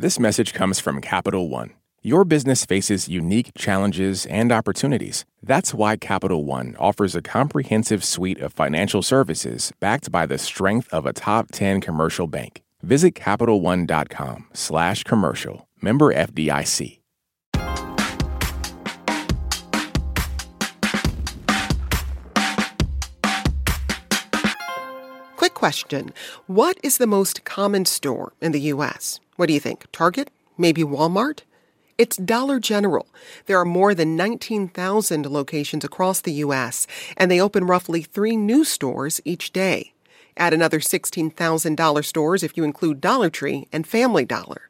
This message comes from Capital One. Your business faces unique challenges and opportunities. That's why Capital One offers a comprehensive suite of financial services backed by the strength of a top 10 commercial bank. Visit CapitalOne.com slash commercial. Member FDIC. Quick question. What is the most common store in the U.S.? What do you think? Target? Maybe Walmart? It's Dollar General. There are more than 19,000 locations across the U.S., and they open roughly three new stores each day. Add another 16,000 dollar stores if you include Dollar Tree and Family Dollar.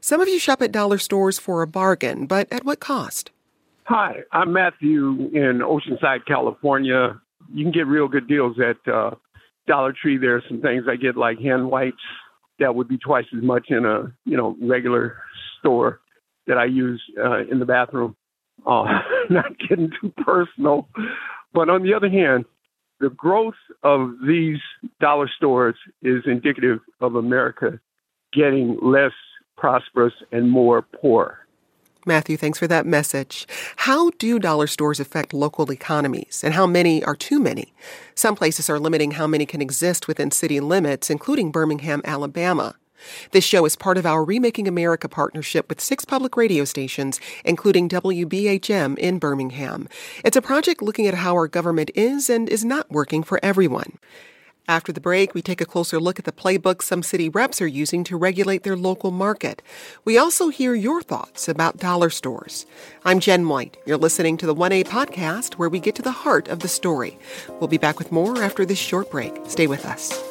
Some of you shop at dollar stores for a bargain, but at what cost? Hi, I'm Matthew in Oceanside, California. You can get real good deals at uh, Dollar Tree. There are some things I get like hand wipes that would be twice as much in a you know regular store that I use uh, in the bathroom. Uh, not getting too personal, but on the other hand, the growth of these dollar stores is indicative of America getting less prosperous and more poor. Matthew, thanks for that message. How do dollar stores affect local economies, and how many are too many? Some places are limiting how many can exist within city limits, including Birmingham, Alabama. This show is part of our Remaking America partnership with six public radio stations, including WBHM in Birmingham. It's a project looking at how our government is and is not working for everyone. After the break, we take a closer look at the playbook some city reps are using to regulate their local market. We also hear your thoughts about dollar stores. I'm Jen White. You're listening to the 1A podcast where we get to the heart of the story. We'll be back with more after this short break. Stay with us.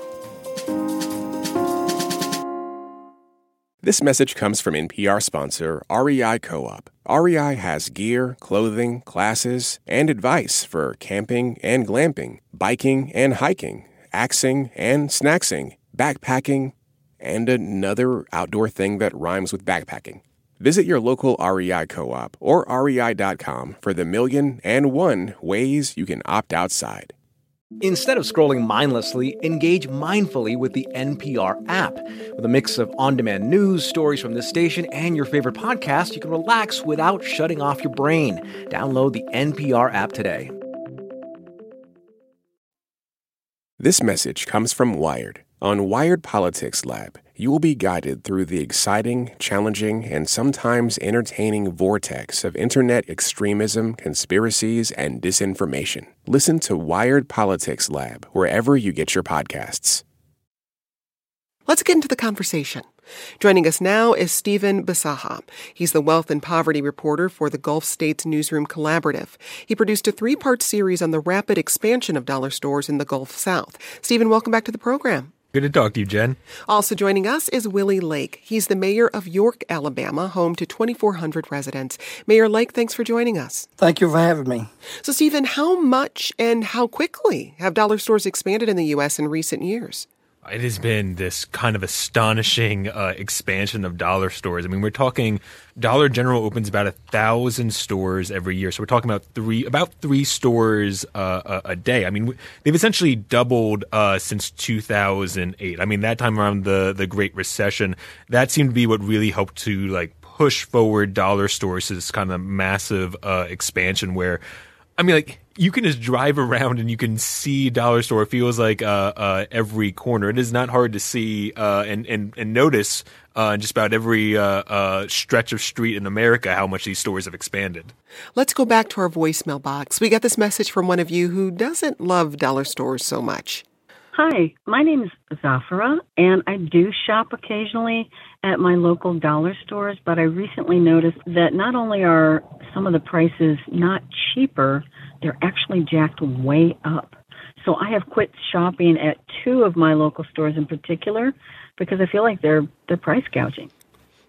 This message comes from NPR sponsor REI Co op. REI has gear, clothing, classes, and advice for camping and glamping, biking and hiking, axing and snacksing, backpacking, and another outdoor thing that rhymes with backpacking. Visit your local REI co op or rei.com for the million and one ways you can opt outside. Instead of scrolling mindlessly, engage mindfully with the NPR app. With a mix of on demand news, stories from this station, and your favorite podcast, you can relax without shutting off your brain. Download the NPR app today. This message comes from Wired. On Wired Politics Lab, you will be guided through the exciting, challenging, and sometimes entertaining vortex of internet extremism, conspiracies, and disinformation. Listen to Wired Politics Lab wherever you get your podcasts. Let's get into the conversation. Joining us now is Stephen Bisaha. He's the wealth and poverty reporter for the Gulf States Newsroom Collaborative. He produced a three part series on the rapid expansion of dollar stores in the Gulf South. Stephen, welcome back to the program. Good to talk to you, Jen. Also joining us is Willie Lake. He's the mayor of York, Alabama, home to 2,400 residents. Mayor Lake, thanks for joining us. Thank you for having me. So, Stephen, how much and how quickly have dollar stores expanded in the U.S. in recent years? It has been this kind of astonishing uh, expansion of dollar stores. I mean, we're talking Dollar General opens about a thousand stores every year, so we're talking about three about three stores uh, a, day. I mean, they've essentially doubled uh, since 2008. I mean, that time around the the Great Recession, that seemed to be what really helped to like push forward dollar stores to this kind of massive uh, expansion where I mean, like you can just drive around and you can see dollar store. It feels like uh, uh, every corner. It is not hard to see uh, and, and and notice uh, just about every uh, uh, stretch of street in America how much these stores have expanded. Let's go back to our voicemail box. We got this message from one of you who doesn't love dollar stores so much. Hi, my name is Zafara, and I do shop occasionally at my local dollar stores, but I recently noticed that not only are some of the prices not cheaper, they're actually jacked way up. So I have quit shopping at two of my local stores in particular because I feel like they're they're price gouging.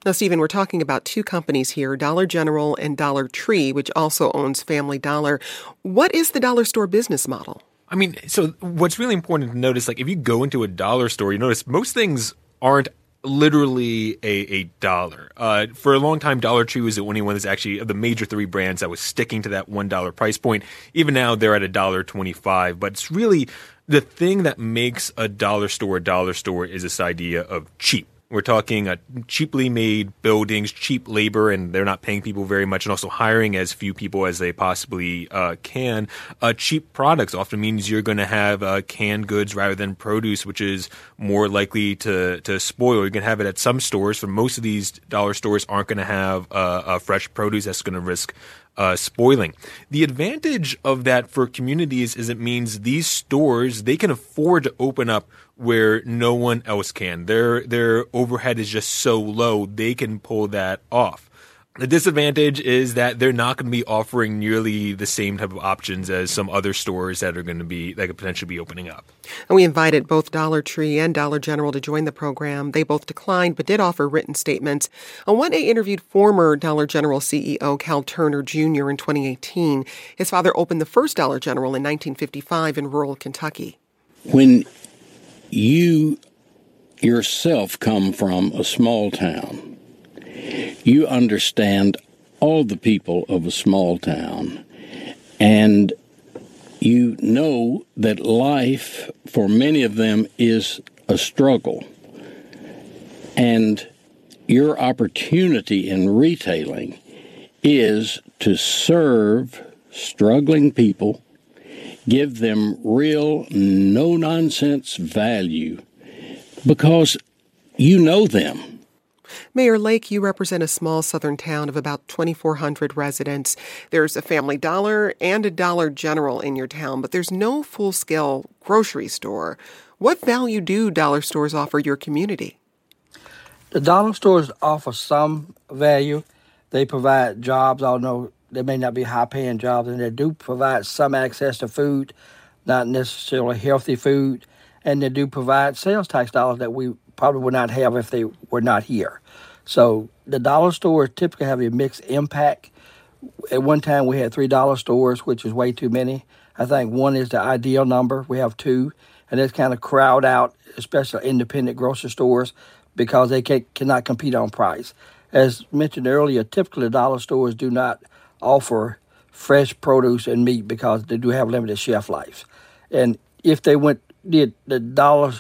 Now, Stephen, we're talking about two companies here Dollar General and Dollar Tree, which also owns Family Dollar. What is the dollar store business model? I mean, so what's really important to notice, like if you go into a dollar store, you notice most things aren't literally a, a dollar. Uh, for a long time, Dollar Tree was the only one that's actually of the major three brands that was sticking to that one dollar price point. Even now, they're at a dollar twenty-five. But it's really the thing that makes a dollar store a dollar store is this idea of cheap We're talking uh, cheaply made buildings, cheap labor, and they're not paying people very much, and also hiring as few people as they possibly uh, can. Uh, cheap products often means you're going to have uh, canned goods rather than produce, which is more likely to to spoil. Going to have it at some stores. For most of these dollar stores, aren't going to have uh, fresh produce that's going to risk uh, spoiling. The advantage of that for communities is it means these stores they can afford to open up where no one else can. Their their overhead is just so low they can pull that off. The disadvantage is that they're not going to be offering nearly the same type of options as some other stores that are going to be that could potentially be opening up. And we invited both Dollar Tree and Dollar General to join the program. They both declined, but did offer written statements. On one day interviewed former Dollar General CEO Cal Turner Jr. in 2018. His father opened the first Dollar General in 1955 in rural Kentucky. When you yourself come from a small town you understand all the people of a small town, and you know that life for many of them is a struggle. And your opportunity in retailing is to serve struggling people, give them real, no nonsense value because you know them. Mayor Lake, you represent a small southern town of about 2,400 residents. There's a Family Dollar and a Dollar General in your town, but there's no full scale grocery store. What value do dollar stores offer your community? The dollar stores offer some value. They provide jobs, although they may not be high paying jobs, and they do provide some access to food, not necessarily healthy food, and they do provide sales tax dollars that we probably would not have if they were not here. So the dollar stores typically have a mixed impact. At one time, we had three dollar stores, which is way too many. I think one is the ideal number. We have two, and it's kind of crowd out, especially independent grocery stores, because they can, cannot compete on price. As mentioned earlier, typically dollar stores do not offer fresh produce and meat because they do have limited shelf lives. And if they went did the dollar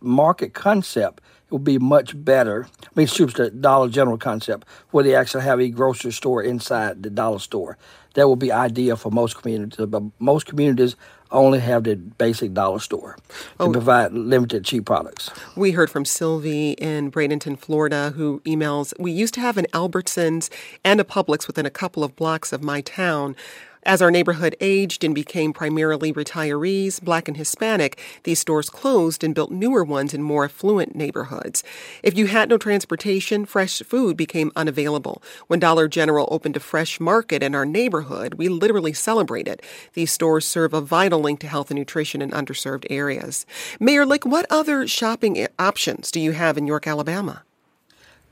market concept, it would be much better. I mean, it's the Dollar General concept, where they actually have a grocery store inside the dollar store. That would be ideal for most communities, but most communities only have the basic dollar store to oh. provide limited cheap products. We heard from Sylvie in Bradenton, Florida, who emails We used to have an Albertsons and a Publix within a couple of blocks of my town. As our neighborhood aged and became primarily retirees, black and Hispanic, these stores closed and built newer ones in more affluent neighborhoods. If you had no transportation, fresh food became unavailable. When Dollar General opened a fresh market in our neighborhood, we literally celebrated. These stores serve a vital link to health and nutrition in underserved areas. Mayor Lake, what other shopping options do you have in York, Alabama?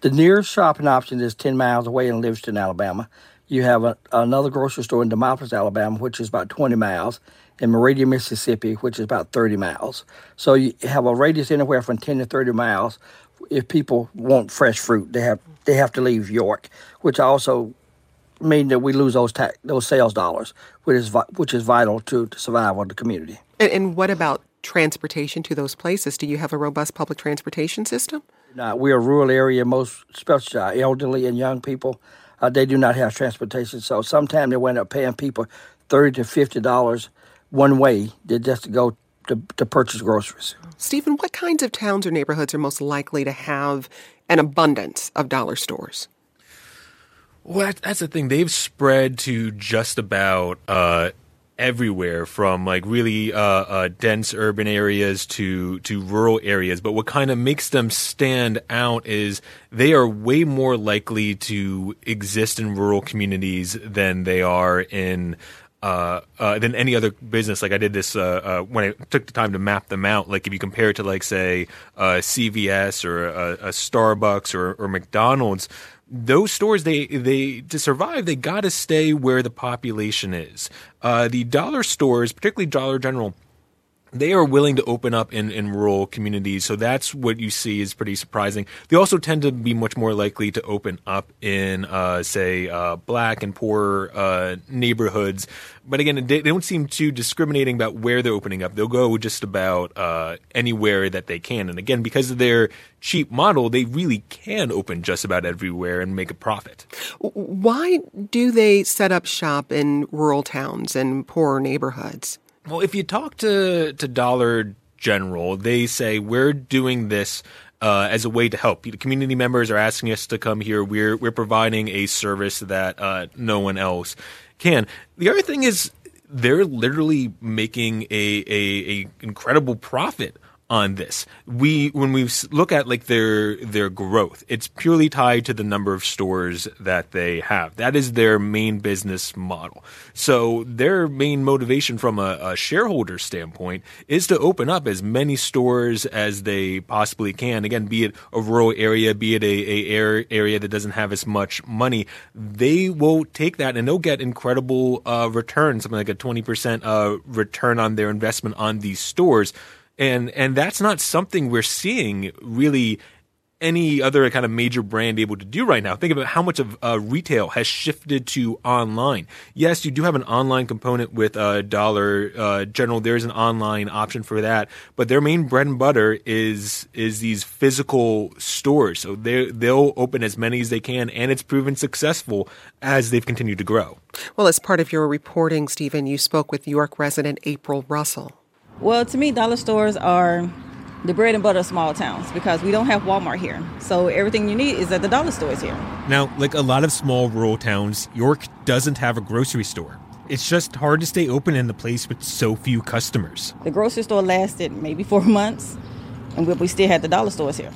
The nearest shopping option is 10 miles away in Livingston, Alabama. You have a, another grocery store in Demopolis, Alabama, which is about 20 miles, in Meridian, Mississippi, which is about 30 miles. So you have a radius anywhere from 10 to 30 miles. If people want fresh fruit, they have they have to leave York, which also mean that we lose those those sales dollars, which is which is vital to the survival of the community. And, and, what about transportation to those places? Do you have a robust public transportation system? No, we're a rural area. Most, especially elderly and young people, uh, they do not have transportation. So sometimes they wind up paying people thirty to fifty dollars one way just to go to, to purchase groceries. Stephen, what kinds of towns or neighborhoods are most likely to have an abundance of dollar stores? Well, that's the thing. They've spread to just about uh, everywhere from like really uh, uh, dense urban areas to to rural areas. But what kind of makes them stand out is they are way more likely to exist in rural communities than they are in. Uh, uh, than any other business. Like I did this uh, uh when I took the time to map them out. Like if you compare it to like say CVS or a, a Starbucks or, or McDonald's, those stores they they to survive they got to stay where the population is. Uh, the dollar stores, particularly Dollar General, they are willing to open up in, in rural communities. So that's what you see is pretty surprising. They also tend to be much more likely to open up in, uh, say, uh, black and poor uh, neighborhoods. But again, they, don't seem too discriminating about where they're opening up. They'll go just about uh, anywhere that they can. And again, because of their cheap model, they really can open just about everywhere and make a profit. Why do they set up shop in rural towns and poorer neighborhoods? Well, if you talk to to Dollar General, they say we're doing this uh, as a way to help. The community members are asking us to come here. We're we're providing a service that uh, no one else can. The other thing is they're literally making a, a, a incredible profit on this. We when we look at like their their growth, it's purely tied to the number of stores that they have. That is their main business model. So their main motivation from a, a shareholder standpoint is to open up as many stores as they possibly can. Again, be it a rural area, be it a, a area that doesn't have as much money, they will take that and they'll get incredible uh, return, something like a twenty percent uh, return on their investment on these stores and and that's not something we're seeing really any other kind of major brand able to do right now. Think about how much of uh, retail has shifted to online. Yes, you do have an online component with uh, Dollar uh, General. There's an online option for that, but their main bread and butter is is these physical stores. So they they'll open as many as they can, and it's proven successful as they've continued to grow. Well, as part of your reporting, Stephen, you spoke with York resident April Russell. Well, to me, dollar stores are the bread and butter of small towns because we don't have Walmart here. So everything you need is at the dollar stores here. Now, like a lot of small rural towns, York doesn't have a grocery store. It's just hard to stay open in the place with so few customers. The grocery store lasted maybe four months, and we still had the dollar stores here.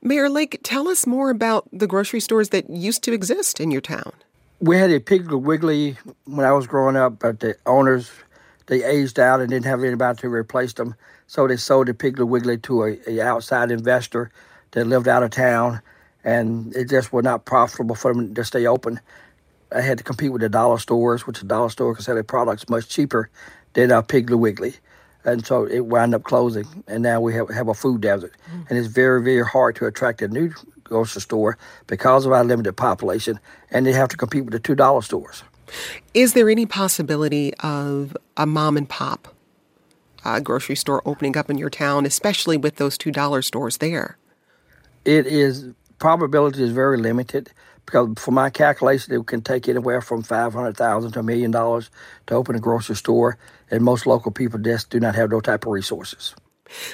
Mayor Lake, tell us more about the grocery stores that used to exist in your town. We had a Piggly Wiggly when I was growing up, but the owners they aged out and didn't have anybody to replace them. So they sold the Piggly Wiggly to a, a outside investor that lived out of town, and it just was not profitable for them to stay open. I had to compete with the dollar stores, which the dollar store could sell their products much cheaper than a Piggly Wiggly. And so it wound up closing, and now we have, have a food desert. Mm. And it's very, very hard to attract a new grocery store because of our limited population, and they have to compete with the $2 stores. Is there any possibility of a mom and pop uh, grocery store opening up in your town, especially with those two dollar stores there? It is probability is very limited because for my calculation, it can take anywhere from five hundred thousand to a million dollars to open a grocery store, and most local people just do not have those type of resources.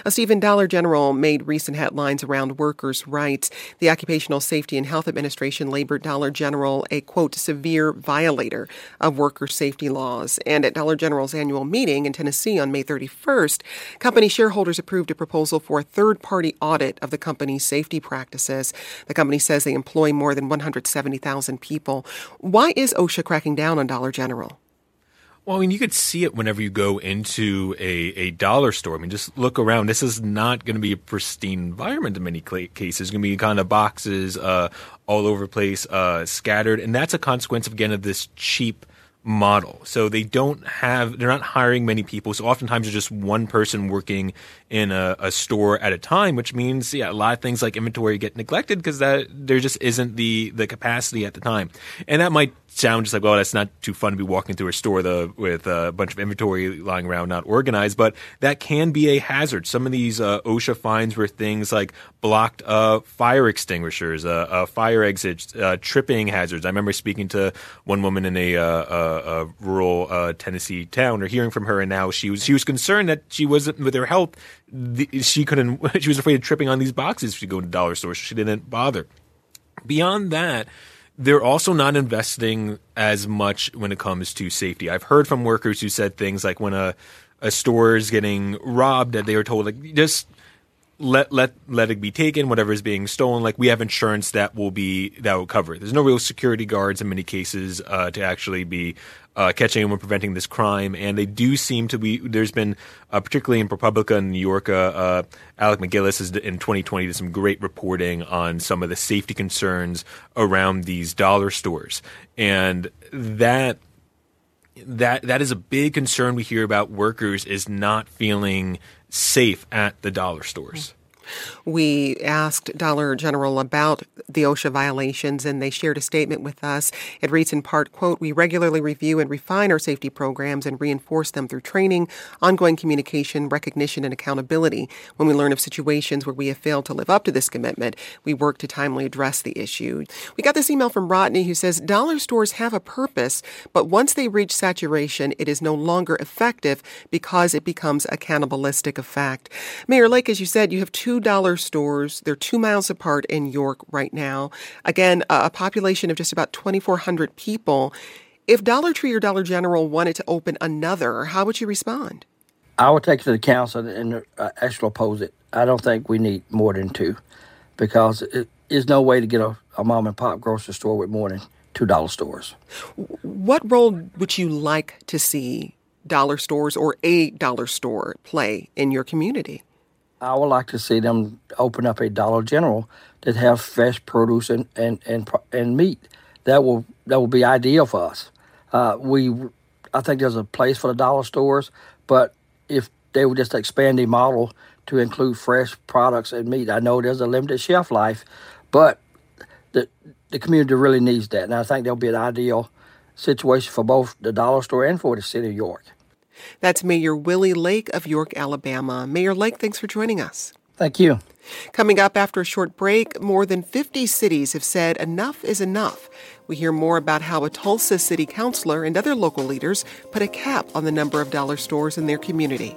A Stephen Dollar General made recent headlines around workers' rights. The Occupational Safety and Health Administration labeled Dollar General a quote severe violator of worker safety laws. And at Dollar General's annual meeting in Tennessee on May 31st, company shareholders approved a proposal for a third-party audit of the company's safety practices. The company says they employ more than 170,000 people. Why is OSHA cracking down on Dollar General? Well, I mean, you could see it whenever you go into a, a dollar store. I mean, just look around. This is not going to be a pristine environment in many cases. It's going to be kind of boxes uh, all over the place, uh, scattered. And that's a consequence, of, again, of this cheap model. So they don't have, they're not hiring many people. So oftentimes there's just one person working in a, a, store at a time, which means, yeah, a lot of things like inventory get neglected because that there just isn't the, the capacity at the time. And that might sound just like, well, that's not too fun to be walking through a store the, with a bunch of inventory lying around not organized, but that can be a hazard. Some of these uh, OSHA fines were things like blocked uh, fire extinguishers, uh, uh fire exits, uh, tripping hazards. I remember speaking to one woman in a, uh, a rural uh, Tennessee town, or hearing from her, and now she was she was concerned that she wasn't with her health. The, she couldn't. She was afraid of tripping on these boxes if she go to dollar stores. She didn't bother. Beyond that they're also not investing as much when it comes to safety. I've heard from workers who said things like when a a store is getting robbed that they were told like just let let let it be taken whatever is being stolen like we have insurance that will be that will cover it there's no real security guards in many cases uh, to actually be uh, catching and preventing this crime. And they do seem to be. There's been, uh, particularly in ProPublica in New York, uh, uh Alec MacGillis has in 2020 did some great reporting on some of the safety concerns around these dollar stores, and that that that is a big concern we hear about workers is not feeling safe at the dollar stores. We asked Dollar General about the OSHA violations and they shared a statement with us. It reads in part, quote, we regularly review and refine our safety programs and reinforce them through training, ongoing communication, recognition, and accountability. When we learn of situations where we have failed to live up to this commitment, we work to timely address the issue. We got this email from Rodney who says dollar stores have a purpose, but once they reach saturation, it is no longer effective because it becomes a cannibalistic effect. Mayor Lake, as you said, you have two dollar stores. They're two miles apart in York right now. Again, a population of just about 2,400 people. If Dollar Tree or Dollar General wanted to open another, how would you respond? I would take it to the council and uh, actually oppose it. I don't think we need more than two because it, there's no way to get a, a mom and pop grocery store with more than two dollar stores. What role would you like to see dollar stores or a dollar store play in your community? I would like to see them open up a Dollar General that have fresh produce and and and, and meat. That will that will be ideal for us. Uh, we, I think there's a place for the dollar stores, but if they would just expand the model to include fresh products and meat, I know there's a limited shelf life, but the the community really needs that, and I think there'll be an ideal situation for both the dollar store and for the city of York. That's Mayor Willie Lake of York, Alabama. Mayor Lake, thanks for joining us. Thank you. Coming up after a short break, more than 50 cities have said enough is enough. We hear more about how a Tulsa city councilor and other local leaders put a cap on the number of dollar stores in their community.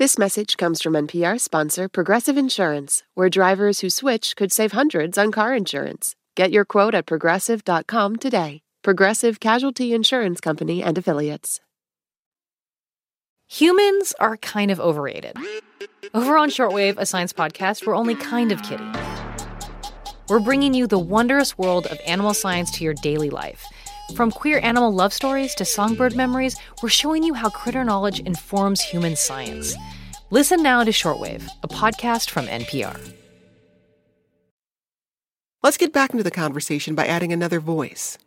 This message comes from NPR sponsor Progressive Insurance, where drivers who switch could save hundreds on car insurance. Get your quote at progressive.com today. Progressive Casualty Insurance Company and Affiliates. Humans are kind of overrated. Over on Shortwave, a science podcast, we're only kind of kidding. We're bringing you the wondrous world of animal science to your daily life. From queer animal love stories to songbird memories, we're showing you how critter knowledge informs human science. Listen now to Shortwave, a podcast from NPR. Let's get back into the conversation by adding another voice.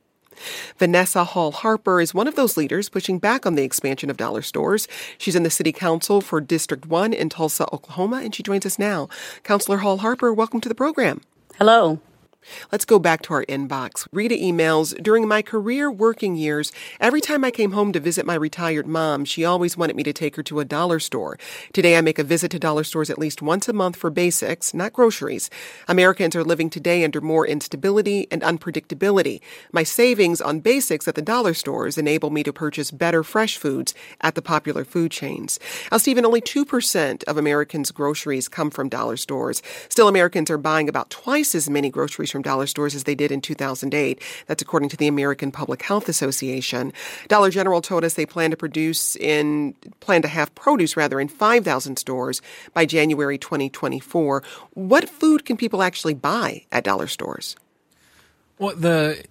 Vanessa Hall Harper is one of those leaders pushing back on the expansion of dollar stores. She's in the city council for District 1 in Tulsa, Oklahoma, and she joins us now. Councilor Hall Harper, welcome to the program. Hello. Let's go back to our inbox. Rita emails During my career working years, every time I came home to visit my retired mom, she always wanted me to take her to a dollar store. Today, I make a visit to dollar stores at least once a month for basics, not groceries. Americans are living today under more instability and unpredictability. My savings on basics at the dollar stores enable me to purchase better fresh foods at the popular food chains. Now, Stephen, only 2% of Americans' groceries come from dollar stores. Still, Americans are buying about twice as many groceries from dollar stores as they did in 2008. That's according to the American Public Health Association. Dollar General told us they plan to produce in plan to have produce rather in 5,000 stores by January 2024. What food can people actually buy at dollar stores? Well, the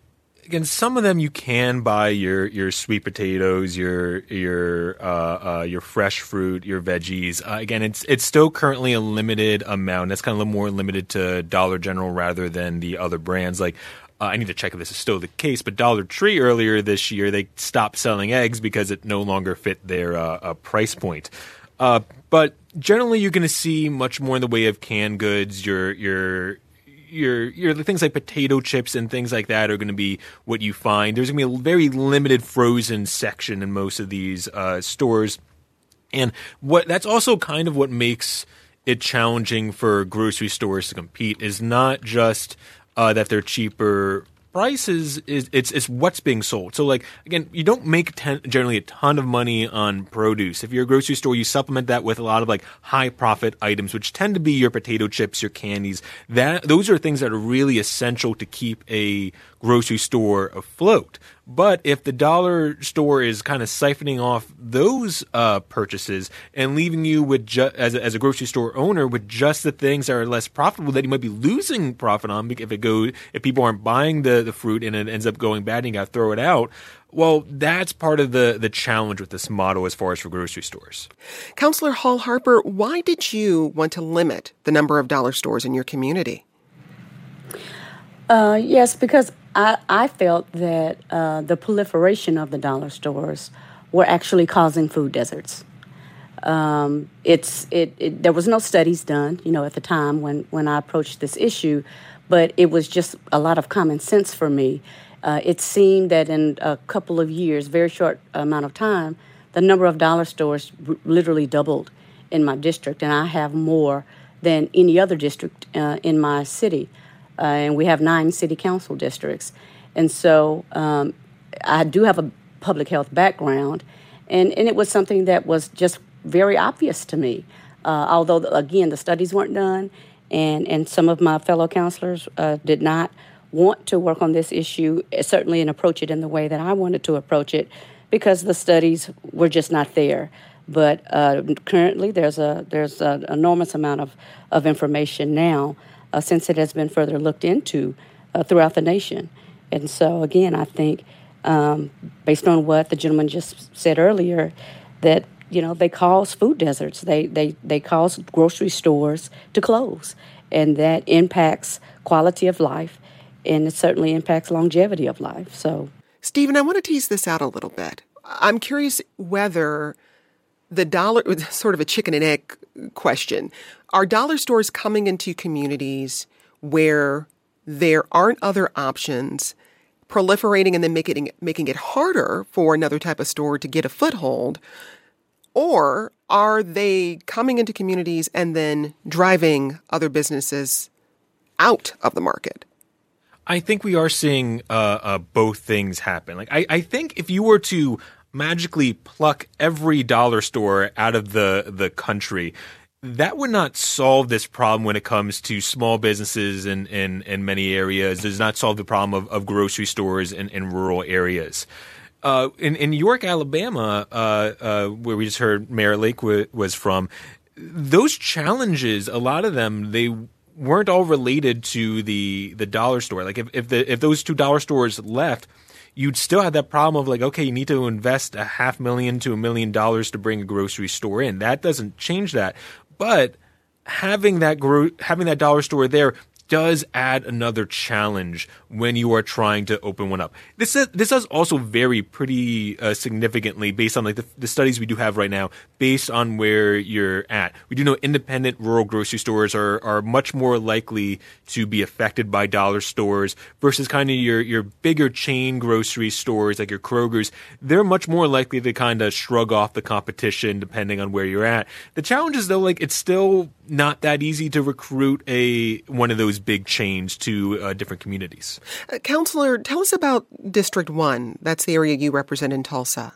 again, some of them you can buy your your sweet potatoes, your your uh, uh, your fresh fruit, your veggies. Uh, again, it's it's still currently a limited amount. That's kind of a little more limited to Dollar General rather than the other brands. Like uh, I need to check if this is still the case, but Dollar Tree earlier this year they stopped selling eggs because it no longer fit their uh, uh, price point. but generally, you're going to see much more in the way of canned goods. Your your your your things like potato chips and things like that are going to be what you find. There's going to be a very limited frozen section in most of these uh, stores. And what that's also kind of what makes it challenging for grocery stores to compete is not just uh, that they're cheaper prices is it's it's what's being sold. So like again, you don't make ten, generally a ton of money on produce. If you're a grocery store, you supplement that with a lot of like high profit items, which tend to be your potato chips, your candies. That those are things that are really essential to keep a grocery store afloat. But if the dollar store is kind of siphoning off those uh, purchases and leaving you with ju- as, a, as a grocery store owner with just the things that are less profitable that you might be losing profit on if it goes if people aren't buying the, the fruit and it ends up going bad and you got to throw it out. Well, that's part of the the challenge with this model as far as for grocery stores. Councillor Hall Harper, why did you want to limit the number of dollar stores in your community? Uh, yes, because I, I felt that uh, the proliferation of the dollar stores were actually causing food deserts. Um, it's it, it, there was no studies done, you know, at the time when when I approached this issue, but it was just a lot of common sense for me. Uh, it seemed that in a couple of years, very short amount of time, the number of dollar stores r- literally doubled in my district, and I have more than any other district uh, in my city uh, and we have nine city council districts. And so um, I do have a public health background, and, and it was something that was just very obvious to me. Uh, although, again, the studies weren't done, and, and some of my fellow councilors uh, did not want to work on this issue, eh, certainly, and approach it in the way that I wanted to approach it, because the studies were just not there. But uh, currently, there's a there's an enormous amount of, of information now uh, since it has been further looked into uh, throughout the nation. And so, again, I think um, based on what the gentleman just said earlier, that you know they cause food deserts. They they they cause grocery stores to close, and that impacts quality of life, and it certainly impacts longevity of life. So, Stephen, I want to tease this out a little bit. I'm curious whether the dollar, sort of a chicken and egg question, are dollar stores coming into communities where there aren't other options, proliferating and then making making it harder for another type of store to get a foothold? Or are they coming into communities and then driving other businesses out of the market? I think we are seeing uh, uh, both things happen. Like I, I think if you were to magically pluck every dollar store out of the the country, that would not solve this problem when it comes to small businesses in, in, in many areas. It does not solve the problem of, of grocery stores in, in rural areas. Uh, in, in York, Alabama, uh, uh, where we just heard Mayor Lake w- was from, those challenges, a lot of them, they weren't all related to the the dollar store. Like if, if the if those two dollar stores left, you'd still have that problem of like, okay, you need to invest a half million to a million dollars to bring a grocery store in. That doesn't change that. But having that gro- having that dollar store there does add another challenge when you are trying to open one up. This is, this does also vary pretty uh, significantly based on like the, the, studies we do have right now, based on where you're at. We do know independent rural grocery stores are are much more likely to be affected by dollar stores versus kind of your your bigger chain grocery stores like your Kroger's. They're much more likely to kind of shrug off the competition depending on where you're at. The challenge is though, like it's still not that easy to recruit a one of those big chains to uh, different communities. Uh, Councilor, tell us about District 1. That's the area you represent in Tulsa.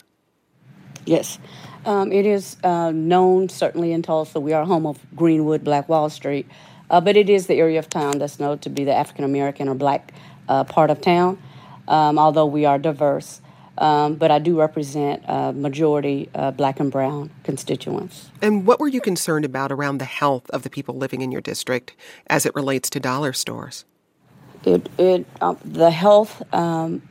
Yes. Um, it is uh, known, certainly in Tulsa, we are home of Greenwood, Black Wall Street, uh, but it is the area of town that's known to be the African American or black uh, part of town, um, although we are diverse. Um, but I do represent a majority uh, black and brown constituents. And what were you concerned about around the health of the people living in your district as it relates to dollar stores? It, it uh, the health um,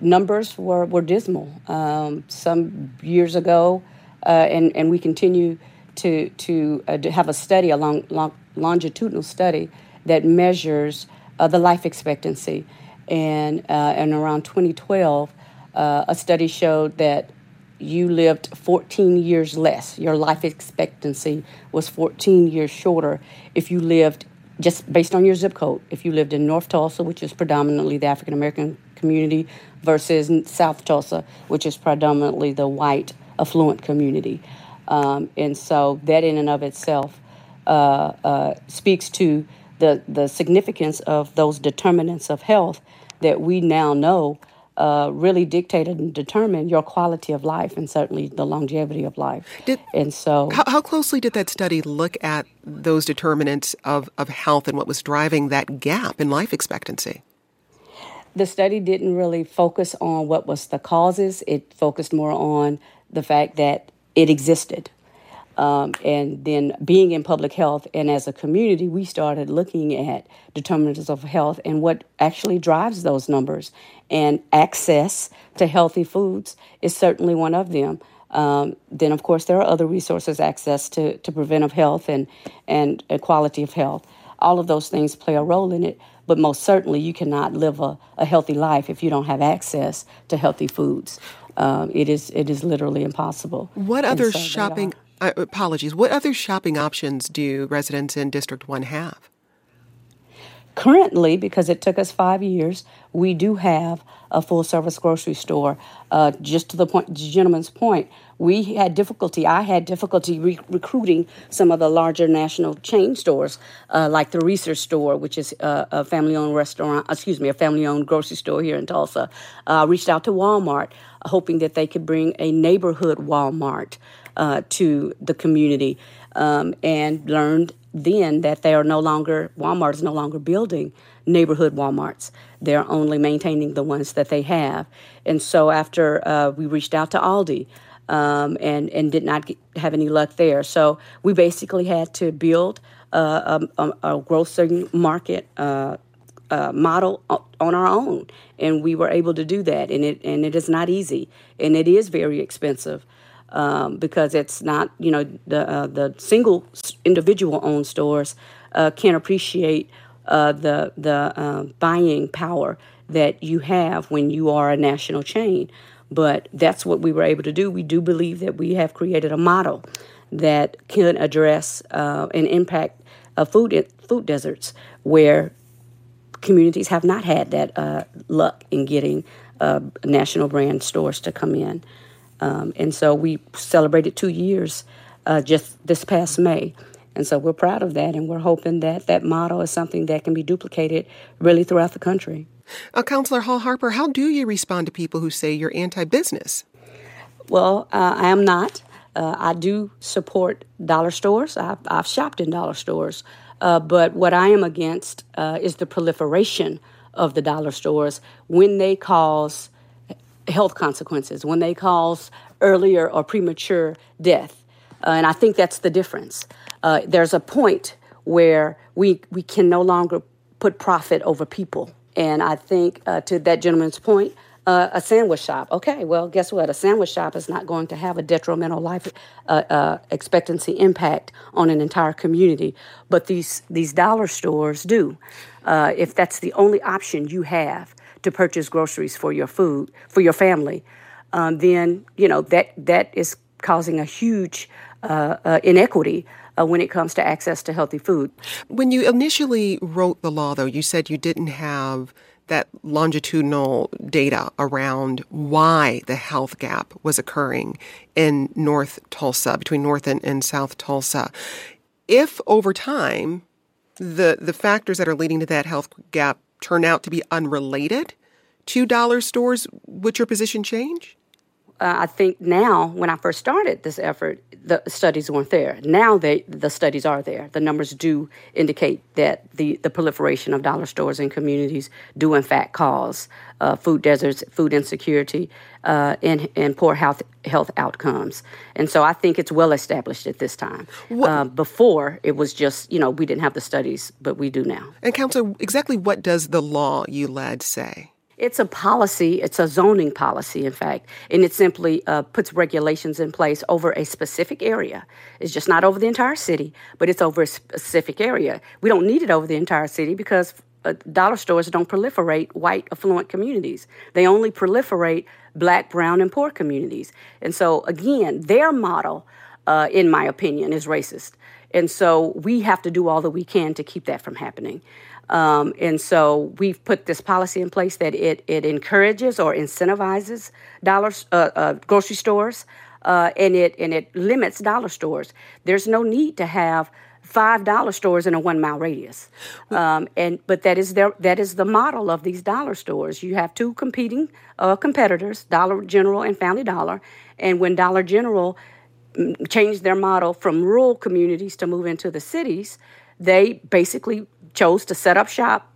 numbers were, were dismal. Um, some years ago, uh, and, and we continue to, to, uh, to have a study, a long, long, longitudinal study that measures uh, the life expectancy. And, uh, and around 2012, uh, a study showed that you lived 14 years less. Your life expectancy was 14 years shorter if you lived just based on your zip code. If you lived in North Tulsa, which is predominantly the African American community, versus South Tulsa, which is predominantly the white affluent community. Um, and so that in and of itself uh, uh, speaks to the, the significance of those determinants of health that we now know uh, really dictated and determine your quality of life and certainly the longevity of life. Did, and so, how, how, closely did that study look at those determinants of, of health and what was driving that gap in life expectancy? The study didn't really focus on what was the causes. It focused more on the fact that it existed. Um, and then being in public health and as a community, we started looking at determinants of health and what actually drives those numbers. And access to healthy foods is certainly one of them. Um, then, of course, there are other resources, access to, to preventive health and, and quality of health. All of those things play a role in it, but most certainly you cannot live a, a healthy life if you don't have access to healthy foods. Um, it is it is literally impossible. What other so shopping uh, apologies. What other shopping options do residents in District 1 have? Currently, because it took us five years, we do have a full service grocery store. Uh, just to the point, gentleman's point, we had difficulty. I had difficulty re- recruiting some of the larger national chain stores, uh, like the Reasor's Store, which is uh, a family-owned restaurant. Excuse me, a family-owned grocery store here in Tulsa. I uh, reached out to Walmart, hoping that they could bring a neighborhood Walmart uh, to the community um, and learned then that they are no longer, Walmart is no longer building neighborhood Walmarts. They're only maintaining the ones that they have. And so after uh, we reached out to Aldi, um, and and did not get, have any luck there. So we basically had to build uh, a, a, grocery market uh, uh, model on our own, and we were able to do that. And it and it is not easy, and it is very expensive um, because it's not you know the uh, the single individual owned stores uh, can't appreciate uh, the the uh, buying power that you have when you are a national chain. But that's what we were able to do. We do believe that we have created a model that can address uh, and impact uh, food food deserts where communities have not had that luck in getting national brand stores to come in. Um, and so we celebrated two years uh, just this past May. And so we're proud of that, and we're hoping that that model is something that can be duplicated really throughout the country. Uh, Councillor Hall Harper, how do you respond to people who say you're anti business? Well, uh, I am not. Uh, I do support dollar stores. I've, I've shopped in dollar stores. Uh, but what I am against uh, is the proliferation of the dollar stores when they cause health consequences, when they cause earlier or premature death. Uh, and I think that's the difference. Uh, there's a point where we, we can no longer put profit over people. And I think, uh, to that gentleman's point, uh, a sandwich shop. Okay, well, guess what? A sandwich shop is not going to have a detrimental life uh, uh, expectancy impact on an entire community, but these these dollar stores do. if that's the only option you have, to purchase groceries for your food for your family, um, then you know that that is causing a huge uh, uh, inequity uh, when it comes to access to healthy food. When you initially wrote the law, though, you said you didn't have that longitudinal data around why the health gap was occurring in North Tulsa, between North and, and South Tulsa. If over time the the factors that are leading to that health gap turn out to be unrelated to dollar stores, would your position change? Uh, I think now, when I first started this effort, the studies weren't there. Now they, the studies are there. The numbers do indicate that the, the proliferation of dollar stores in communities do, in fact, cause uh, food deserts, food insecurity, uh, and, and poor health, health outcomes. And so I think it's well established at this time. Uh, before, it was just, you know, we didn't have the studies, but we do now. And, Councilor, exactly what does the law you led say? It's a policy, it's a zoning policy, in fact, and it simply uh, puts regulations in place over a specific area. It's just not over the entire city, but it's over a specific area. We don't need it over the entire city because uh, dollar stores don't proliferate white affluent communities. They only proliferate black, brown, and poor communities. And so, again, their model, uh, in my opinion, is racist. And so we have to do all that we can to keep that from happening. Um, and so we've put this policy in place that it, it encourages or incentivizes dollars, uh, uh, grocery stores uh, and it and it limits dollar stores. There's no need to have five dollar stores in a one mile radius. Um, and but that is their that is the model of these dollar stores. You have two competing uh, competitors, Dollar General and Family Dollar, and when Dollar General mm, changed their model from rural communities to move into the cities, they basically chose to set up shop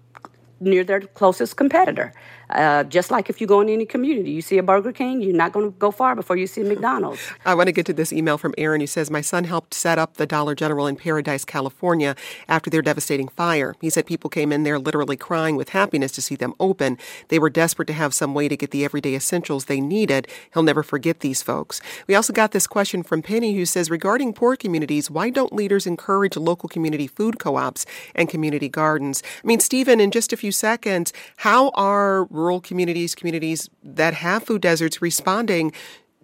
near their closest competitor. Uh, just like if you go in any community, you see a Burger King, you're not going to go far before you see a McDonald's. I want to get to this email from Aaron who says, My son helped set up the Dollar General in Paradise, California after their devastating fire. He said people came in there literally crying with happiness to see them open. They were desperate to have some way to get the everyday essentials they needed. He'll never forget these folks. We also got this question from Penny who says, Regarding poor communities, why don't leaders encourage local community food co ops and community gardens? I mean, Stephen, in just a few seconds, how are rural communities, communities that have food deserts responding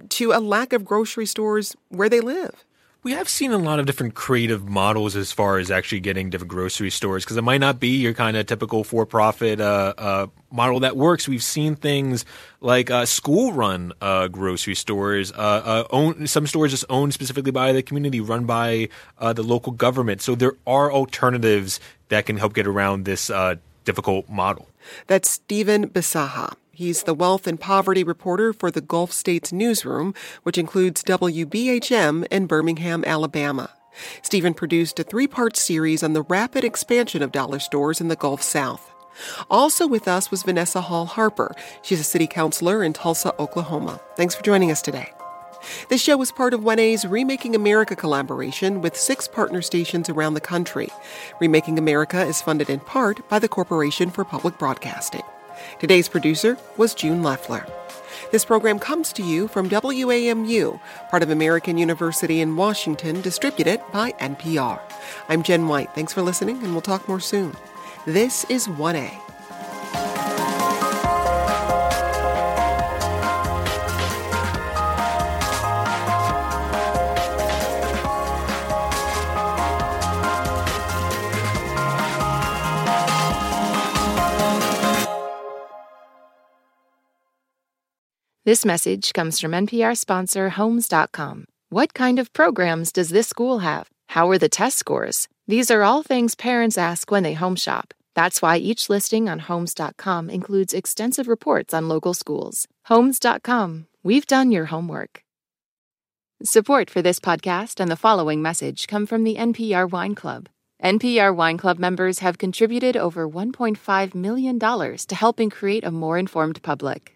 to a lack of grocery stores where they live? We have seen a lot of different creative models as far as actually getting different grocery stores because it might not be your kind of typical for-profit uh, uh, model that works. We've seen things like uh, school-run uh, grocery stores, uh, uh, own, some stores just owned specifically by the community, run by the local government. So there are alternatives that can help get around this difficult model. That's Stephen Bisaha. He's the wealth and poverty reporter for the Gulf States Newsroom, which includes WBHM in Birmingham, Alabama. Stephen produced a three part series on the rapid expansion of dollar stores in the Gulf South. Also with us was Vanessa Hall Harper. She's a city councilor in Tulsa, Oklahoma. Thanks for joining us today. This show is part of 1A's Remaking America collaboration with six partner stations around the country. Remaking America is funded in part by the Corporation for Public Broadcasting. Today's producer was June Leffler. This program comes to you from WAMU, part of American University in Washington, distributed by NPR. I'm Jen White. Thanks for listening, and we'll talk more soon. This is 1A. This message comes from NPR sponsor Homes.com. What kind of programs does this school have? How are the test scores? These are all things parents ask when they home shop. That's why each listing on Homes.com includes extensive reports on local schools. Homes.com, we've done your homework. Support for this podcast and the following message come from the NPR Wine Club. NPR Wine Club members have contributed over $1.5 million to helping create a more informed public.